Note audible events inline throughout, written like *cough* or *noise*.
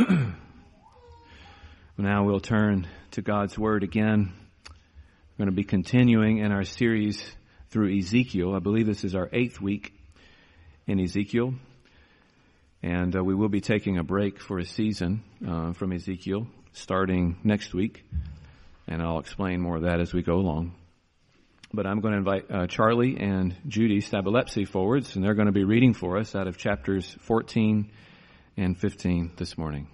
*clears throat* now we'll turn to God's Word again. We're going to be continuing in our series through Ezekiel. I believe this is our eighth week in Ezekiel. And uh, we will be taking a break for a season uh, from Ezekiel starting next week. And I'll explain more of that as we go along. But I'm going to invite uh, Charlie and Judy Stabilepsy forwards, and they're going to be reading for us out of chapters 14 and 15 this morning.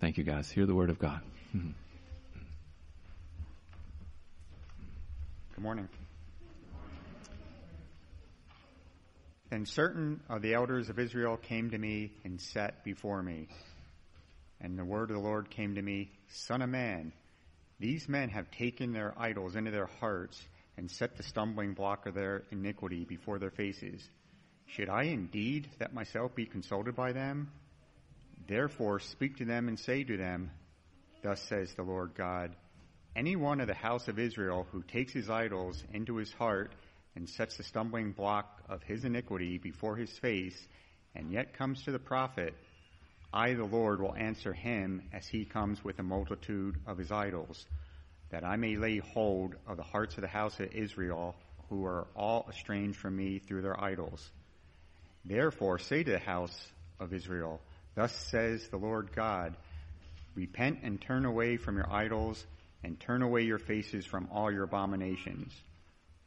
Thank you, guys. Hear the word of God. Mm-hmm. Good morning. Then certain of the elders of Israel came to me and sat before me. And the word of the Lord came to me, Son of man, these men have taken their idols into their hearts and set the stumbling block of their iniquity before their faces. Should I indeed that myself be consulted by them? Therefore speak to them and say to them, Thus says the Lord God, any one of the house of Israel who takes his idols into his heart and sets the stumbling block of his iniquity before his face, and yet comes to the prophet, I, the Lord, will answer him as he comes with a multitude of his idols, that I may lay hold of the hearts of the house of Israel, who are all estranged from me through their idols. Therefore say to the house of Israel, Thus says the Lord God, Repent and turn away from your idols, and turn away your faces from all your abominations.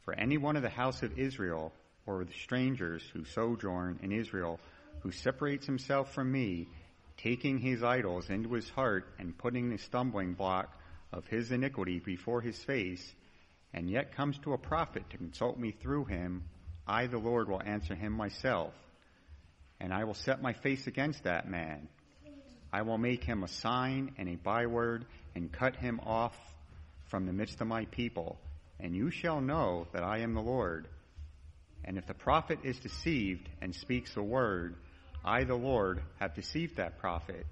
For any one of the house of Israel, or the strangers who sojourn in Israel, who separates himself from me, taking his idols into his heart and putting the stumbling block of his iniquity before his face, and yet comes to a prophet to consult me through him, I, the Lord, will answer him myself. And I will set my face against that man. I will make him a sign and a byword and cut him off from the midst of my people. And you shall know that I am the Lord. And if the prophet is deceived and speaks a word, I, the Lord, have deceived that prophet,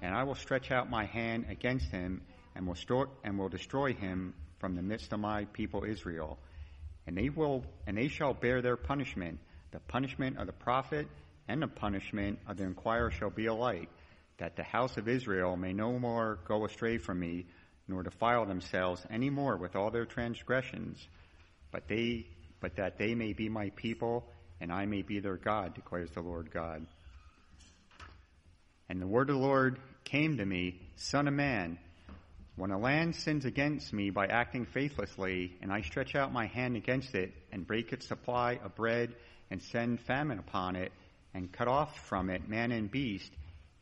and I will stretch out my hand against him and will, and will destroy him from the midst of my people Israel. And they will, and they shall bear their punishment. The punishment of the prophet and the punishment of the inquirer shall be alike, that the house of Israel may no more go astray from me, nor defile themselves any more with all their transgressions, but they, but that they may be my people, and I may be their God, declares the Lord God. And the word of the Lord came to me, Son of man, when a land sins against me by acting faithlessly, and I stretch out my hand against it, and break its supply of bread, and send famine upon it, and cut off from it man and beast,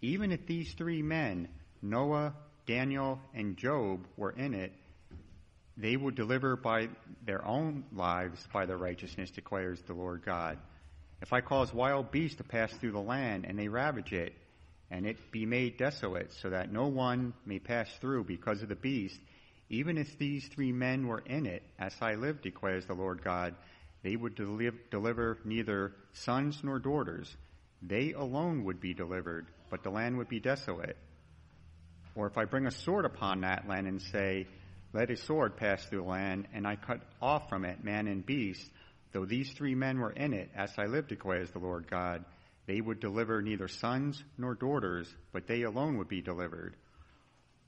even if these three men, Noah, Daniel, and Job, were in it, they will deliver by their own lives by their righteousness, declares the Lord God. If I cause wild beasts to pass through the land, and they ravage it, and it be made desolate, so that no one may pass through because of the beast, even if these three men were in it, as I live, declares the Lord God, they would deliver neither sons nor daughters. They alone would be delivered, but the land would be desolate. Or if I bring a sword upon that land and say, Let a sword pass through the land, and I cut off from it man and beast, though these three men were in it, as I live, declares the Lord God, they would deliver neither sons nor daughters, but they alone would be delivered.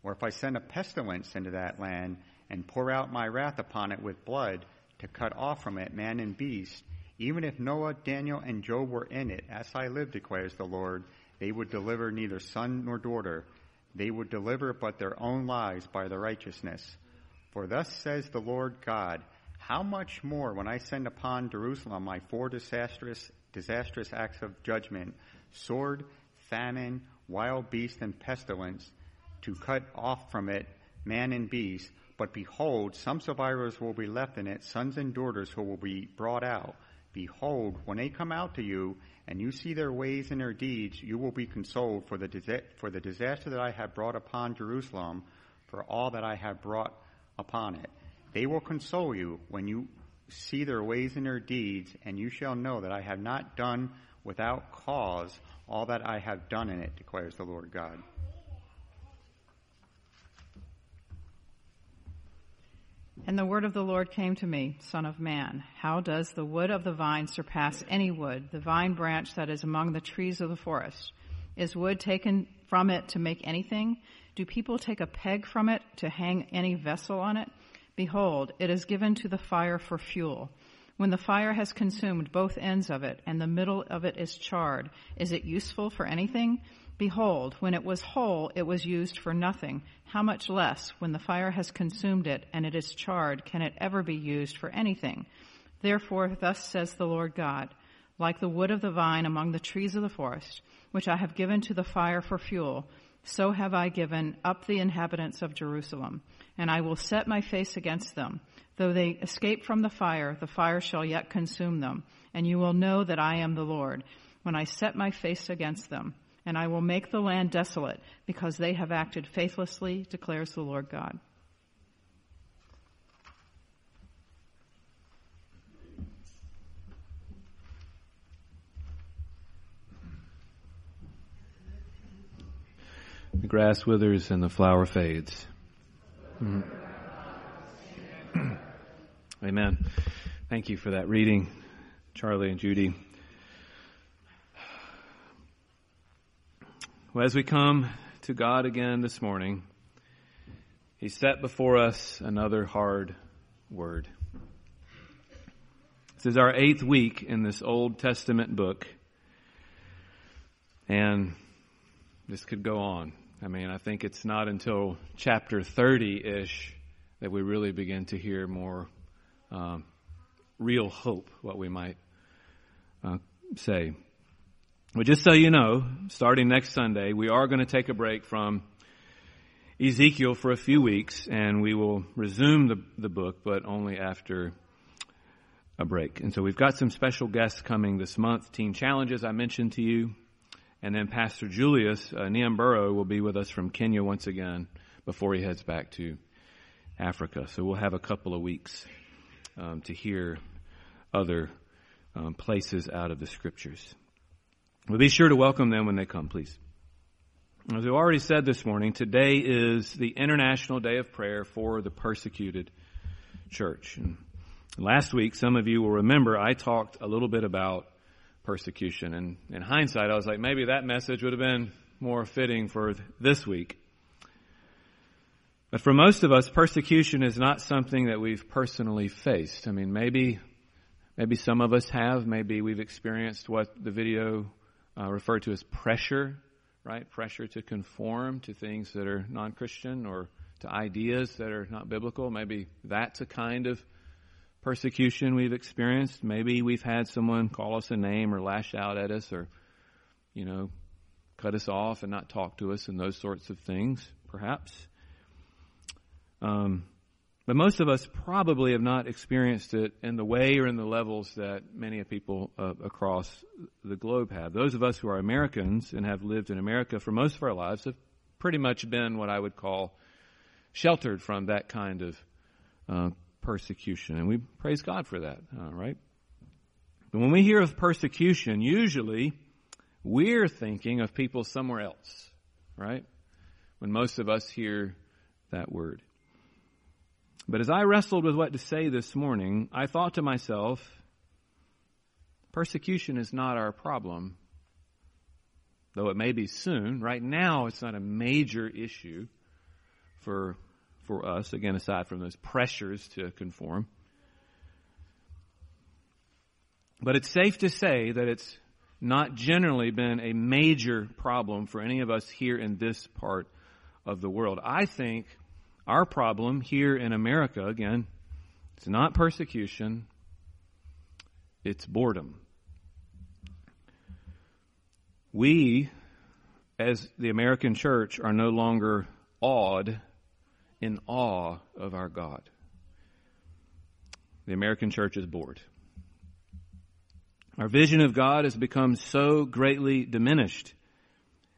Or if I send a pestilence into that land and pour out my wrath upon it with blood to cut off from it man and beast, even if Noah, Daniel, and Job were in it, as I live, declares the Lord, they would deliver neither son nor daughter. They would deliver but their own lives by their righteousness. For thus says the Lord God, how much more when I send upon Jerusalem my four disastrous disastrous acts of judgment, sword, famine, wild beast, and pestilence, to cut off from it man and beast. But behold, some survivors will be left in it, sons and daughters who will be brought out. Behold, when they come out to you, and you see their ways and their deeds, you will be consoled for the, for the disaster that I have brought upon Jerusalem, for all that I have brought upon it. They will console you when you see their ways and their deeds, and you shall know that I have not done without cause all that I have done in it, declares the Lord God. And the word of the Lord came to me, Son of man, how does the wood of the vine surpass any wood, the vine branch that is among the trees of the forest? Is wood taken from it to make anything? Do people take a peg from it to hang any vessel on it? Behold, it is given to the fire for fuel. When the fire has consumed both ends of it, and the middle of it is charred, is it useful for anything? Behold, when it was whole, it was used for nothing. How much less, when the fire has consumed it, and it is charred, can it ever be used for anything? Therefore, thus says the Lord God, like the wood of the vine among the trees of the forest, which I have given to the fire for fuel, so have I given up the inhabitants of Jerusalem, and I will set my face against them. Though they escape from the fire, the fire shall yet consume them, and you will know that I am the Lord, when I set my face against them. And I will make the land desolate, because they have acted faithlessly, declares the Lord God. The grass withers and the flower fades. Mm-hmm. *clears throat* Amen. Thank you for that reading, Charlie and Judy. Well, as we come to God again this morning, He set before us another hard word. This is our eighth week in this Old Testament book, and this could go on. I mean, I think it's not until chapter 30 ish that we really begin to hear more um, real hope, what we might uh, say. But just so you know, starting next Sunday, we are going to take a break from Ezekiel for a few weeks, and we will resume the, the book, but only after a break. And so we've got some special guests coming this month. Teen Challenges, I mentioned to you. And then Pastor Julius uh, Niamburo will be with us from Kenya once again before he heads back to Africa. So we'll have a couple of weeks um, to hear other um, places out of the scriptures. We'll be sure to welcome them when they come, please. As we already said this morning, today is the International Day of Prayer for the Persecuted Church. And last week, some of you will remember I talked a little bit about persecution. And in hindsight, I was like, maybe that message would have been more fitting for this week. But for most of us, persecution is not something that we've personally faced. I mean, maybe, maybe some of us have. Maybe we've experienced what the video uh, referred to as pressure, right? Pressure to conform to things that are non-Christian or to ideas that are not biblical. Maybe that's a kind of persecution we've experienced. Maybe we've had someone call us a name or lash out at us or, you know, cut us off and not talk to us and those sorts of things, perhaps. Um, but most of us probably have not experienced it in the way or in the levels that many of people uh, across the globe have. Those of us who are Americans and have lived in America for most of our lives have pretty much been what I would call sheltered from that kind of uh, persecution. And we praise God for that, all right? But when we hear of persecution, usually we're thinking of people somewhere else, right? When most of us hear that word. But as I wrestled with what to say this morning, I thought to myself, persecution is not our problem, though it may be soon. Right now, it's not a major issue for for us, again, aside from those pressures to conform. But it's safe to say that it's not generally been a major problem for any of us here in this part of the world. I think our problem here in America, again, it's not persecution, it's boredom. We, as the American church, are no longer awed in awe of our God. The American church is bored. Our vision of God has become so greatly diminished.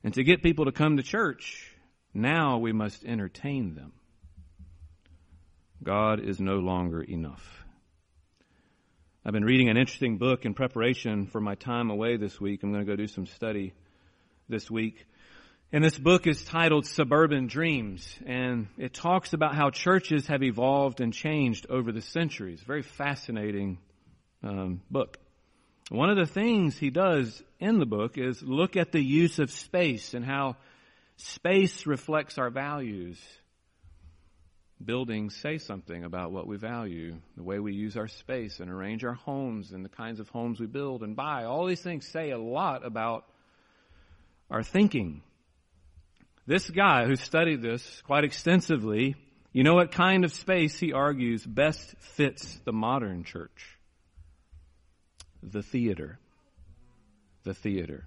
And to get people to come to church, now we must entertain them. God is no longer enough. I've been reading an interesting book in preparation for my time away this week. I'm going to go do some study this week and this book is titled Suburban Dreams, and it talks about how churches have evolved and changed over the centuries. Very fascinating um, book. One of the things he does in the book is look at the use of space and how space reflects our values. Buildings say something about what we value, the way we use our space and arrange our homes and the kinds of homes we build and buy. All these things say a lot about our thinking. This guy who studied this quite extensively, you know what kind of space he argues best fits the modern church? the theater. The theater.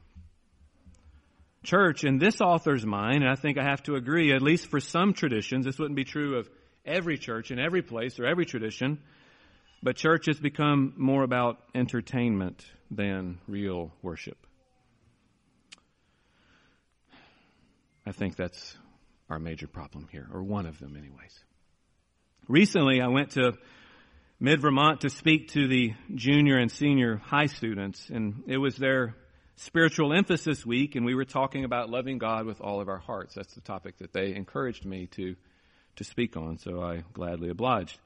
Church, in this author's mind, and I think I have to agree, at least for some traditions, this wouldn't be true of every church in every place or every tradition, but church has become more about entertainment than real worship. I think that's our major problem here, or one of them, anyways. Recently, I went to Mid Vermont to speak to the junior and senior high students, and it was their spiritual emphasis week, and we were talking about loving God with all of our hearts. That's the topic that they encouraged me to, to speak on, so I gladly obliged.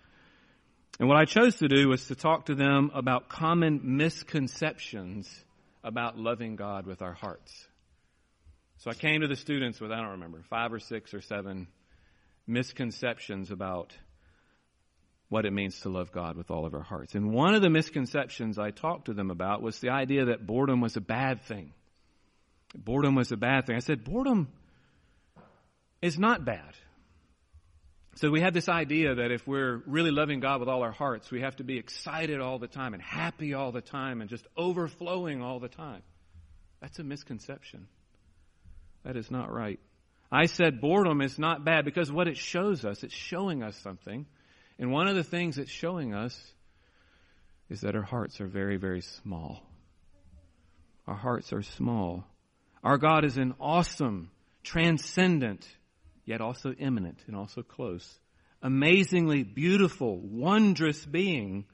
And what I chose to do was to talk to them about common misconceptions about loving God with our hearts. So I came to the students with, I don't remember, five or six or seven misconceptions about what it means to love God with all of our hearts. And one of the misconceptions I talked to them about was the idea that boredom was a bad thing. Boredom was a bad thing. I said, boredom is not bad. So we had this idea that if we're really loving God with all our hearts, we have to be excited all the time and happy all the time and just overflowing all the time. That's a misconception. That is not right. I said boredom is not bad because what it shows us, it's showing us something and one of the things it's showing us is that our hearts are very, very small. Our hearts are small. Our God is an awesome, transcendent, yet also immanent and also close, amazingly beautiful, wondrous being.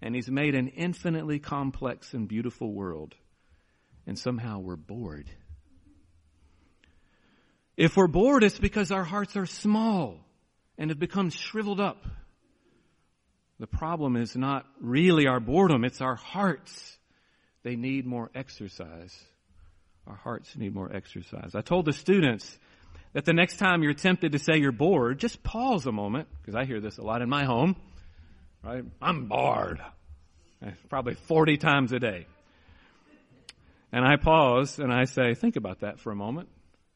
And He's made an infinitely complex and beautiful world. And somehow we're bored. If we're bored, it's because our hearts are small and have become shriveled up. The problem is not really our boredom, it's our hearts. They need more exercise. Our hearts need more exercise. I told the students that the next time you're tempted to say you're bored, just pause a moment, because I hear this a lot in my home. Right? I'm bored. Probably 40 times a day. And I pause and I say, think about that for a moment.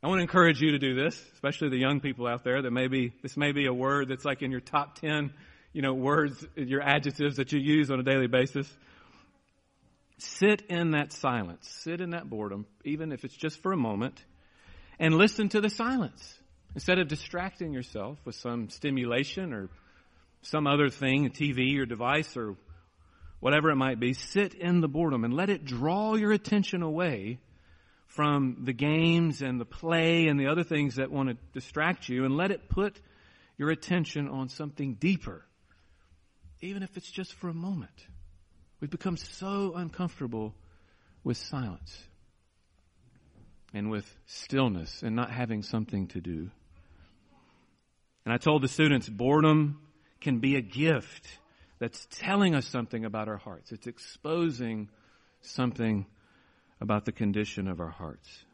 I want to encourage you to do this, especially the young people out there that maybe this may be a word that's like in your top 10, you know, words, your adjectives that you use on a daily basis. Sit in that silence. Sit in that boredom, even if it's just for a moment, and listen to the silence. Instead of distracting yourself with some stimulation or some other thing, a TV or device or whatever it might be, sit in the boredom and let it draw your attention away from the games and the play and the other things that want to distract you and let it put your attention on something deeper, even if it's just for a moment. We've become so uncomfortable with silence and with stillness and not having something to do. And I told the students boredom can be a gift that's telling us something about our hearts. It's exposing something about the condition of our hearts.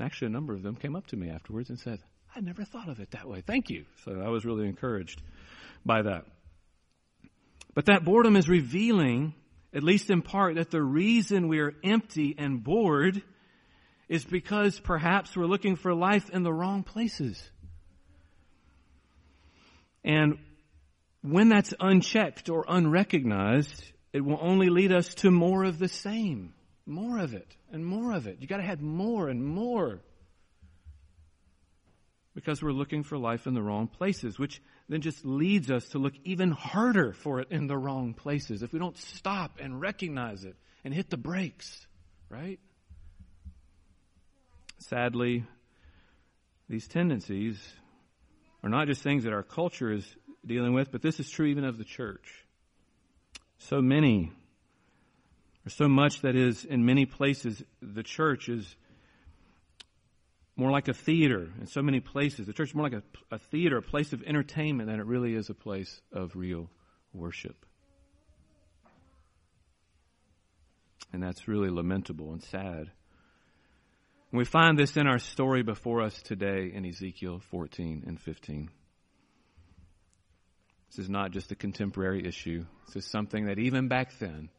Actually, a number of them came up to me afterwards and said, I never thought of it that way. Thank you. So I was really encouraged by that. But that boredom is revealing, at least in part, that the reason we are empty and bored is because perhaps we're looking for life in the wrong places. And when that's unchecked or unrecognized, it will only lead us to more of the same. More of it and more of it. You got to have more and more. Because we're looking for life in the wrong places, which then just leads us to look even harder for it in the wrong places if we don't stop and recognize it and hit the brakes, right? Sadly, these tendencies are not just things that our culture is dealing with, but this is true even of the church. So many there's so much that is, in many places, the church is more like a theater in so many places. The church is more like a, a theater, a place of entertainment, than it really is a place of real worship. And that's really lamentable and sad. And we find this in our story before us today in Ezekiel 14 and 15. This is not just a contemporary issue. This is something that even back then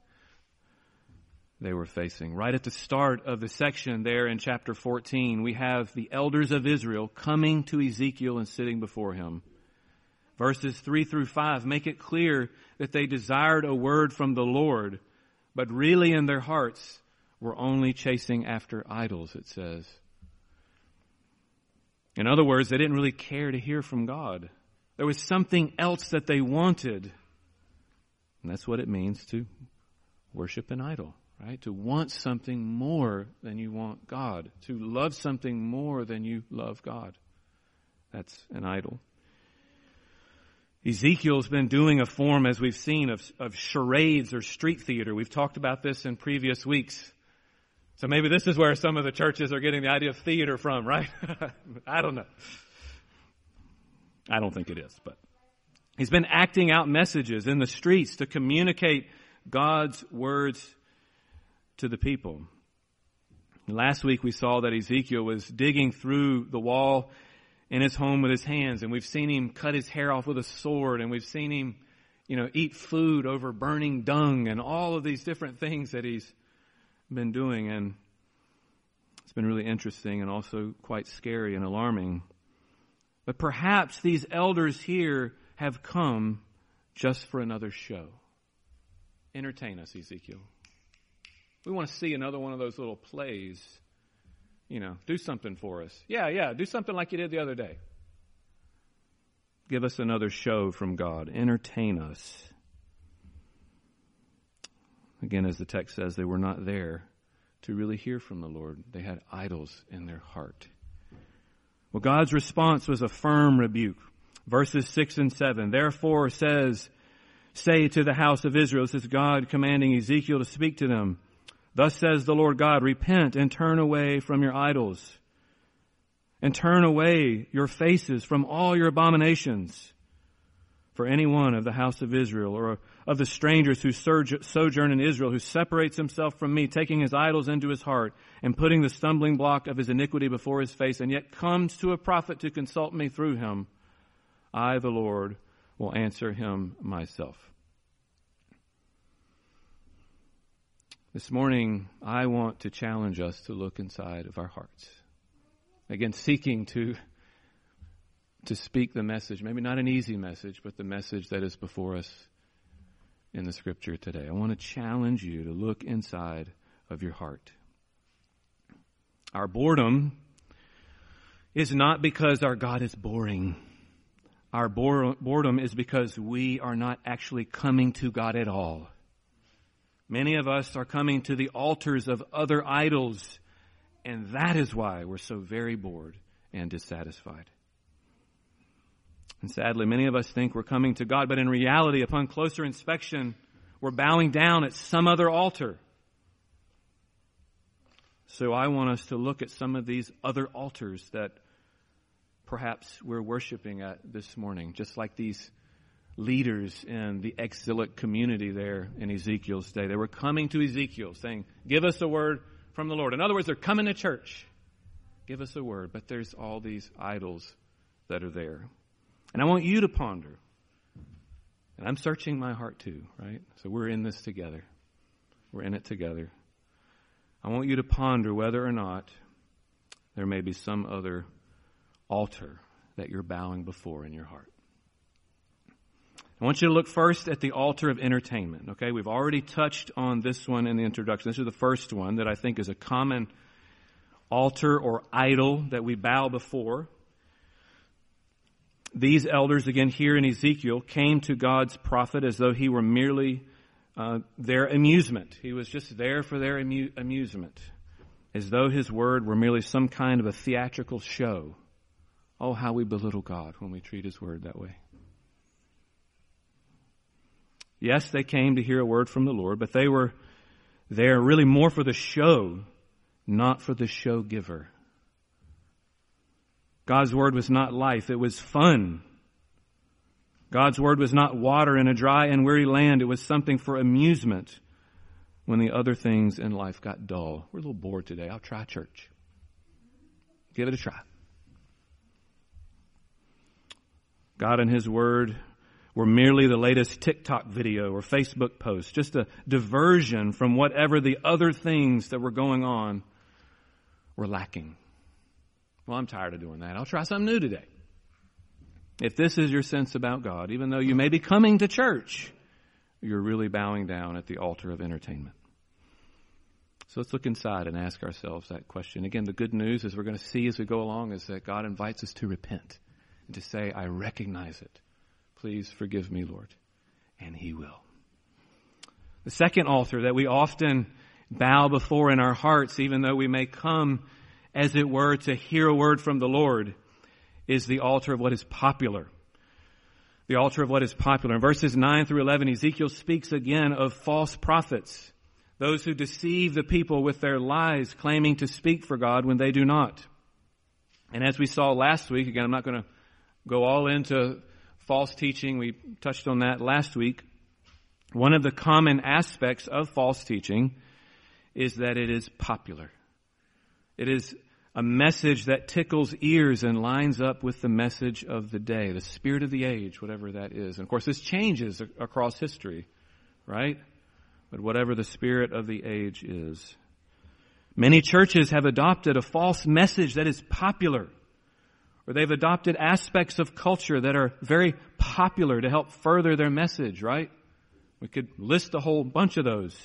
they were facing. Right at the start of the section there in chapter 14, we have the elders of Israel coming to Ezekiel and sitting before him. Verses 3 through 5 make it clear that they desired a word from the Lord, but really in their hearts were only chasing after idols, it says. In other words, they didn't really care to hear from God. There was something else that they wanted. And that's what it means to worship an idol, right? To want something more than you want God. To love something more than you love God. That's an idol. Ezekiel's been doing a form, as we've seen, of, of charades or street theater. We've talked about this in previous weeks. So maybe this is where some of the churches are getting the idea of theater from, right? *laughs* I don't know. I don't think it is, but he's been acting out messages in the streets to communicate God's words to the people. Last week we saw that Ezekiel was digging through the wall in his home with his hands and we've seen him cut his hair off with a sword and we've seen him, you know, eat food over burning dung and all of these different things that he's been doing, and it's been really interesting and also quite scary and alarming. But perhaps these elders here have come just for another show. Entertain us, Ezekiel. We want to see another one of those little plays. You know, do something for us. Yeah, yeah, do something like you did the other day. Give us another show from God. Entertain us. Again, as the text says, they were not there to really hear from the Lord. They had idols in their heart. Well, God's response was a firm rebuke. Verses 6 and 7. Therefore says, say to the house of Israel, this is God commanding Ezekiel to speak to them. Thus says the Lord God, repent and turn away from your idols and turn away your faces from all your abominations for any one of the house of Israel or of the strangers who sojourn in Israel, who separates himself from me, taking his idols into his heart and putting the stumbling block of his iniquity before his face, and yet comes to a prophet to consult me through him, I, the Lord, will answer him myself. This morning, I want to challenge us to look inside of our hearts. Again, seeking to to speak the message, maybe not an easy message, but the message that is before us in the scripture today. I want to challenge you to look inside of your heart. Our boredom is not because our God is boring. Our boredom is because we are not actually coming to God at all. Many of us are coming to the altars of other idols, and that is why we're so very bored and dissatisfied. And sadly, many of us think we're coming to God, but in reality, upon closer inspection, we're bowing down at some other altar. So I want us to look at some of these other altars that perhaps we're worshiping at this morning, just like these leaders in the exilic community there in Ezekiel's day. They were coming to Ezekiel saying, Give us a word from the Lord. In other words, they're coming to church. Give us a word. But there's all these idols that are there. And I want you to ponder. And I'm searching my heart too, right? So we're in this together. We're in it together. I want you to ponder whether or not there may be some other altar that you're bowing before in your heart. I want you to look first at the altar of entertainment. Okay, we've already touched on this one in the introduction. This is the first one that I think is a common altar or idol that we bow before these elders, again here in Ezekiel, came to God's prophet as though he were merely uh, their amusement. He was just there for their amu- amusement, as though his word were merely some kind of a theatrical show. Oh, how we belittle God when we treat his word that way. Yes, they came to hear a word from the Lord, but they were there really more for the show, not for the show giver. God's word was not life, it was fun. God's word was not water in a dry and weary land, it was something for amusement. when the other things in life got dull. We're a little bored today. I'll try church. Give it a try. God and His Word were merely the latest TikTok video or Facebook post, just a diversion from whatever the other things that were going on were lacking. Well, I'm tired of doing that. I'll try something new today. If this is your sense about God, even though you may be coming to church, you're really bowing down at the altar of entertainment. So let's look inside and ask ourselves that question. Again, the good news, as we're going to see as we go along, is that God invites us to repent and to say, I recognize it. Please forgive me, Lord. And He will. The second altar that we often bow before in our hearts, even though we may come, as it were, to hear a word from the Lord, is the altar of what is popular. The altar of what is popular. In verses 9 through 11, Ezekiel speaks again of false prophets, those who deceive the people with their lies, claiming to speak for God when they do not. And as we saw last week, again, I'm not going to go all into false teaching. We touched on that last week. One of the common aspects of false teaching is that it is popular. It is a message that tickles ears and lines up with the message of the day, the spirit of the age, whatever that is. And of course, this changes across history, right? But whatever the spirit of the age is. Many churches have adopted a false message that is popular, or they've adopted aspects of culture that are very popular to help further their message, right? We could list a whole bunch of those.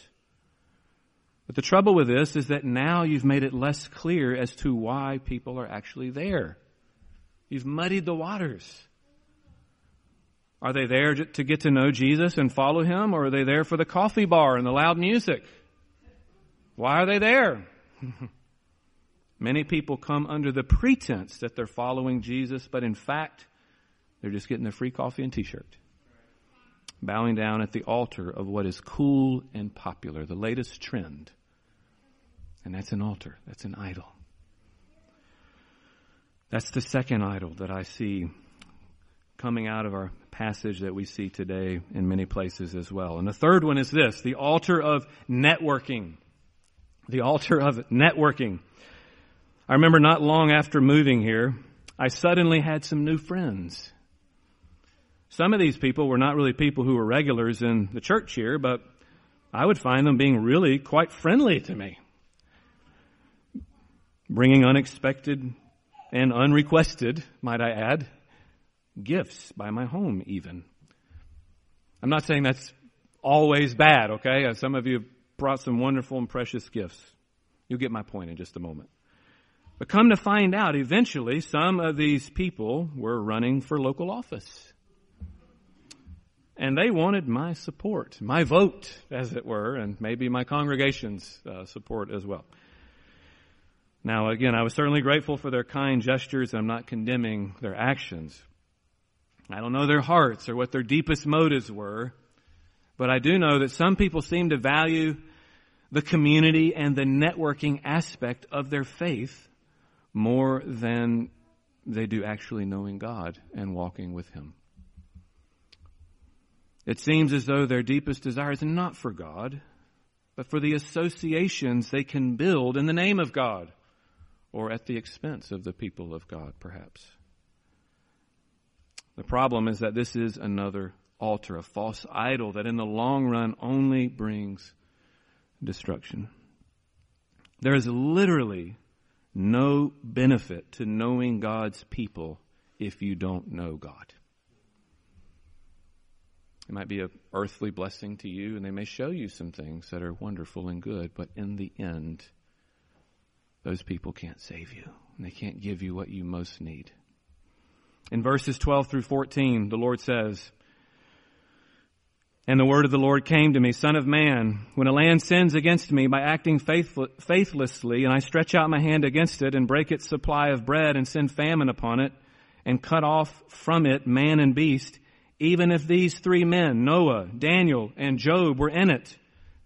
But the trouble with this is that now you've made it less clear as to why people are actually there. You've muddied the waters. Are they there to get to know Jesus and follow him, or are they there for the coffee bar and the loud music? Why are they there? *laughs* Many people come under the pretense that they're following Jesus, but in fact, they're just getting their free coffee and t-shirt. Bowing down at the altar of what is cool and popular, the latest trend. And that's an altar. That's an idol. That's the second idol that I see coming out of our passage that we see today in many places as well. And the third one is this, the altar of networking. The altar of networking. I remember not long after moving here, I suddenly had some new friends. Some of these people were not really people who were regulars in the church here, but I would find them being really quite friendly to me bringing unexpected and unrequested, might I add, gifts by my home even. I'm not saying that's always bad, okay? Some of you brought some wonderful and precious gifts. You'll get my point in just a moment. But come to find out, eventually, some of these people were running for local office. And they wanted my support, my vote, as it were, and maybe my congregation's uh, support as well. Now, again, I was certainly grateful for their kind gestures. I'm not condemning their actions. I don't know their hearts or what their deepest motives were, but I do know that some people seem to value the community and the networking aspect of their faith more than they do actually knowing God and walking with Him. It seems as though their deepest desire is not for God, but for the associations they can build in the name of God or at the expense of the people of God, perhaps. The problem is that this is another altar, a false idol that in the long run only brings destruction. There is literally no benefit to knowing God's people if you don't know God. It might be an earthly blessing to you, and they may show you some things that are wonderful and good, but in the end, those people can't save you. And they can't give you what you most need. In verses 12 through 14, the Lord says, And the word of the Lord came to me, Son of man, when a land sins against me by acting faithlessly, and I stretch out my hand against it and break its supply of bread and send famine upon it, and cut off from it man and beast, even if these three men, Noah, Daniel, and Job, were in it,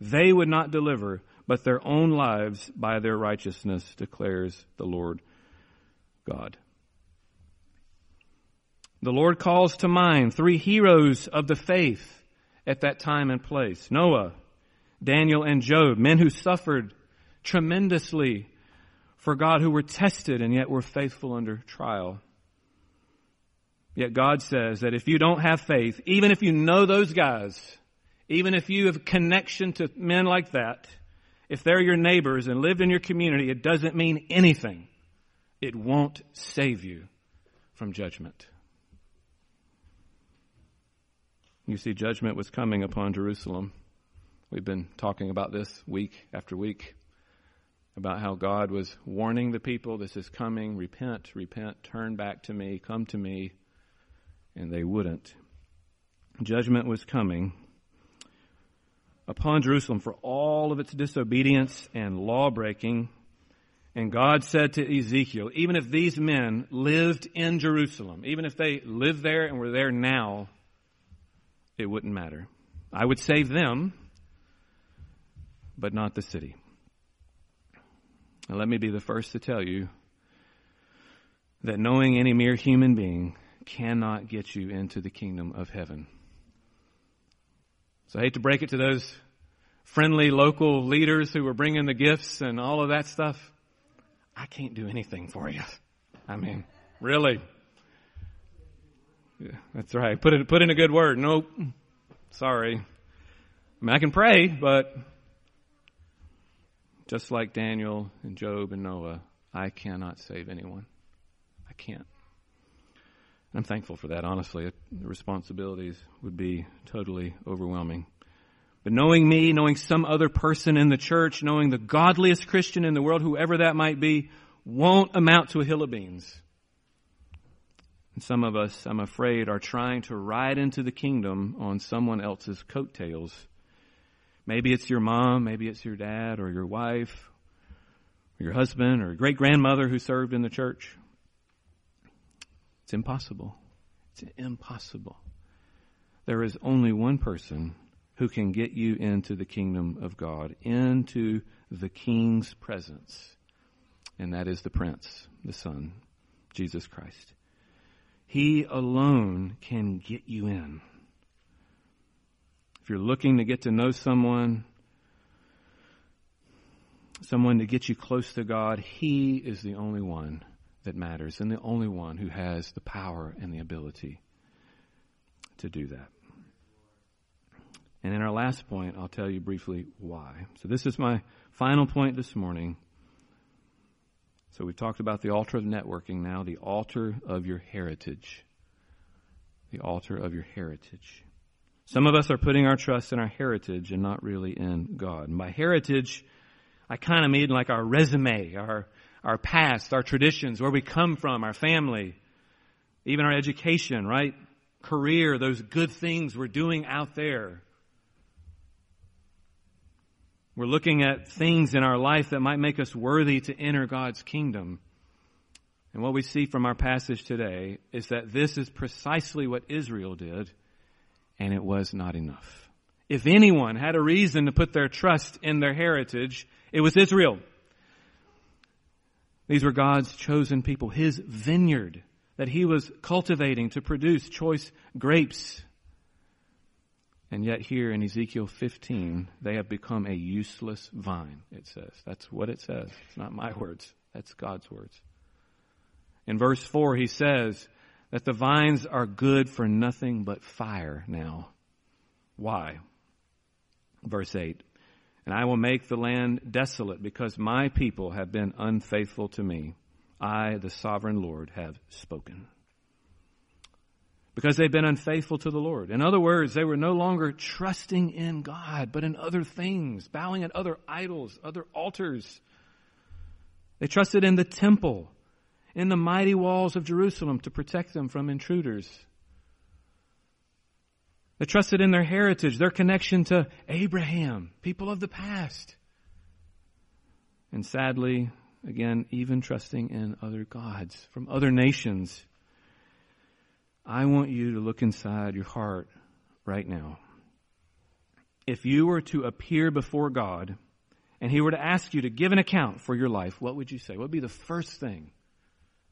they would not deliver but their own lives by their righteousness, declares the Lord God. The Lord calls to mind three heroes of the faith at that time and place Noah, Daniel and Job, men who suffered tremendously for God, who were tested and yet were faithful under trial. Yet God says that if you don't have faith, even if you know those guys, even if you have connection to men like that, if they're your neighbors and lived in your community, it doesn't mean anything. It won't save you from judgment. You see, judgment was coming upon Jerusalem. We've been talking about this week after week about how God was warning the people this is coming, repent, repent, turn back to me, come to me, and they wouldn't. Judgment was coming upon Jerusalem for all of its disobedience and law breaking. And God said to Ezekiel, even if these men lived in Jerusalem, even if they lived there and were there now, it wouldn't matter. I would save them, but not the city. And let me be the first to tell you that knowing any mere human being cannot get you into the kingdom of heaven. So I hate to break it to those friendly local leaders who were bringing the gifts and all of that stuff. I can't do anything for you. I mean, really. That's right. Put it, put in a good word. Nope. Sorry. I mean, I can pray, but just like Daniel and Job and Noah, I cannot save anyone. I can't. I'm thankful for that, honestly. The responsibilities would be totally overwhelming. But knowing me, knowing some other person in the church, knowing the godliest Christian in the world, whoever that might be, won't amount to a hill of beans. And some of us, I'm afraid, are trying to ride into the kingdom on someone else's coattails Maybe it's your mom, maybe it's your dad or your wife, or your husband or great grandmother who served in the church. It's impossible. It's impossible. There is only one person who can get you into the kingdom of God, into the king's presence, and that is the prince, the son, Jesus Christ. He alone can get you in if you're looking to get to know someone, someone to get you close to God, He is the only one that matters and the only one who has the power and the ability to do that. And in our last point, I'll tell you briefly why. So this is my final point this morning. So we've talked about the altar of networking now, the altar of your heritage. The altar of your heritage. Some of us are putting our trust in our heritage and not really in God. And by heritage, I kind of mean like our resume, our, our past, our traditions, where we come from, our family, even our education, right? Career, those good things we're doing out there. We're looking at things in our life that might make us worthy to enter God's kingdom. And what we see from our passage today is that this is precisely what Israel did and it was not enough. If anyone had a reason to put their trust in their heritage, it was Israel. These were God's chosen people, His vineyard that He was cultivating to produce choice grapes. And yet here in Ezekiel 15, they have become a useless vine, it says. That's what it says. It's not my words. That's God's words. In verse 4, he says, that the vines are good for nothing but fire now. Why? Verse 8. And I will make the land desolate because my people have been unfaithful to me. I, the sovereign Lord, have spoken. Because they've been unfaithful to the Lord. In other words, they were no longer trusting in God, but in other things, bowing at other idols, other altars. They trusted in the temple in the mighty walls of Jerusalem to protect them from intruders. They trusted in their heritage, their connection to Abraham, people of the past. And sadly, again, even trusting in other gods from other nations. I want you to look inside your heart right now. If you were to appear before God and He were to ask you to give an account for your life, what would you say? What would be the first thing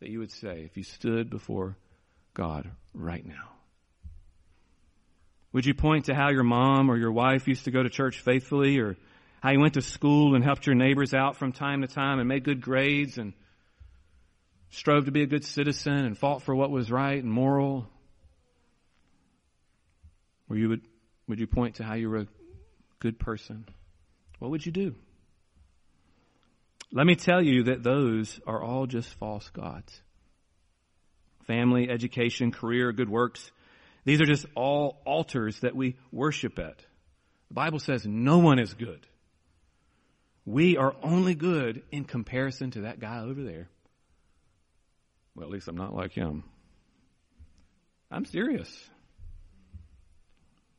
that you would say if you stood before God right now? Would you point to how your mom or your wife used to go to church faithfully or how you went to school and helped your neighbors out from time to time and made good grades and strove to be a good citizen and fought for what was right and moral? Or you would, would you point to how you were a good person? What would you do? Let me tell you that those are all just false gods. Family, education, career, good works. These are just all altars that we worship at. The Bible says no one is good. We are only good in comparison to that guy over there. Well, at least I'm not like him. I'm serious.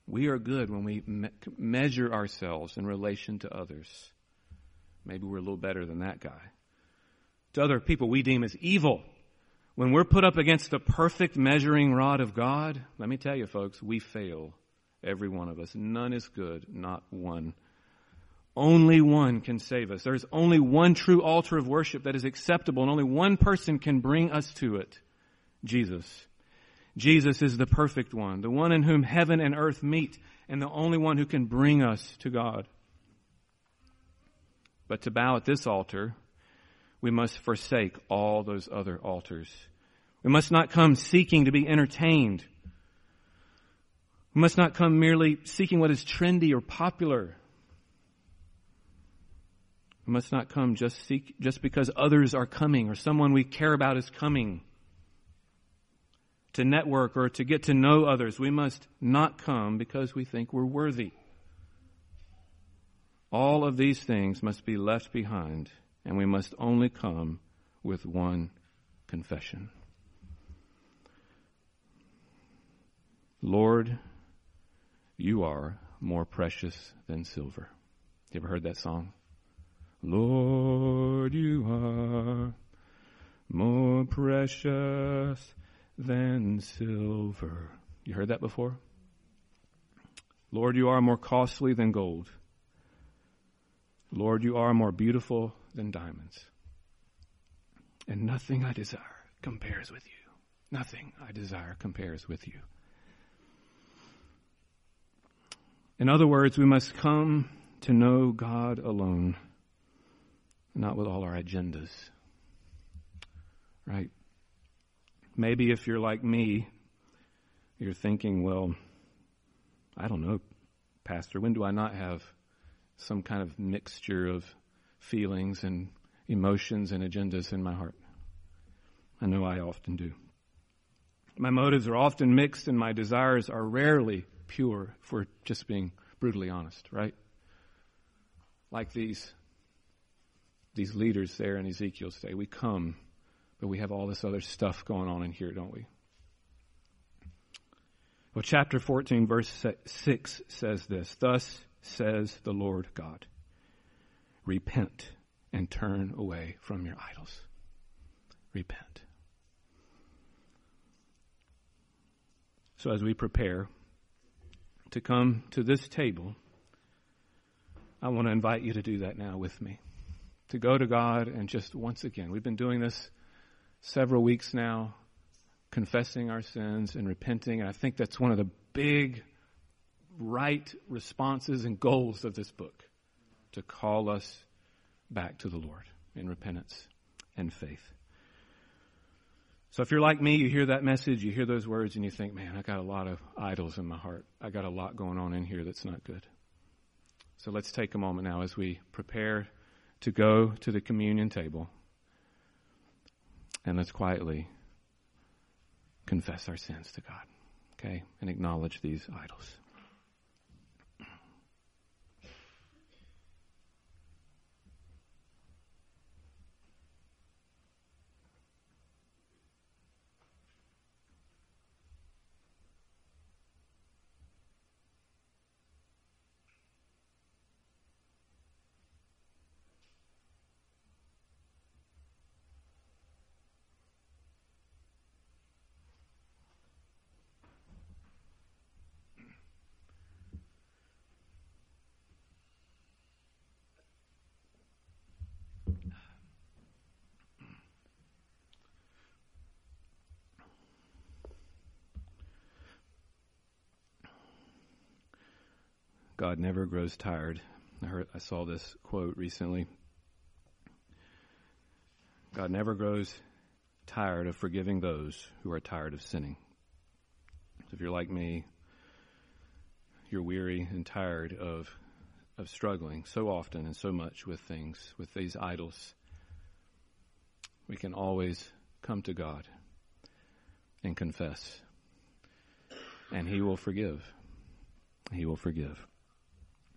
We are good when we me- measure ourselves in relation to others. Maybe we're a little better than that guy. To other people we deem as evil. When we're put up against the perfect measuring rod of God, let me tell you folks, we fail. Every one of us. None is good, not one. Only one can save us. There's only one true altar of worship that is acceptable and only one person can bring us to it. Jesus. Jesus is the perfect one, the one in whom heaven and earth meet, and the only one who can bring us to God. But to bow at this altar, we must forsake all those other altars. We must not come seeking to be entertained. We must not come merely seeking what is trendy or popular. We must not come just seek, just because others are coming or someone we care about is coming. To network or to get to know others, we must not come because we think we're worthy. All of these things must be left behind, and we must only come with one confession. Lord, you are more precious than silver. You ever heard that song? Lord, you are more precious than silver. You heard that before? Lord, you are more costly than gold. Lord, you are more beautiful than diamonds. And nothing I desire compares with you. Nothing I desire compares with you. In other words, we must come to know God alone, not with all our agendas. Right? Maybe if you're like me, you're thinking, well, I don't know, Pastor, when do I not have some kind of mixture of feelings and emotions and agendas in my heart. I know I often do. My motives are often mixed and my desires are rarely pure, if we're just being brutally honest, right? Like these, these leaders there in Ezekiel say, we come, but we have all this other stuff going on in here, don't we? Well, chapter 14, verse 6 says this Thus says the Lord God. Repent and turn away from your idols. Repent. So, as we prepare to come to this table, I want to invite you to do that now with me. To go to God and just once again, we've been doing this several weeks now, confessing our sins and repenting. And I think that's one of the big right responses and goals of this book to call us back to the Lord in repentance and faith. So if you're like me, you hear that message, you hear those words, and you think, man, I got a lot of idols in my heart. I got a lot going on in here that's not good. So let's take a moment now as we prepare to go to the communion table. And let's quietly confess our sins to God, okay? And acknowledge these idols. God never grows tired. I heard, I saw this quote recently. God never grows tired of forgiving those who are tired of sinning. So if you're like me, you're weary and tired of of struggling so often and so much with things, with these idols. We can always come to God and confess. And He will forgive. He will forgive.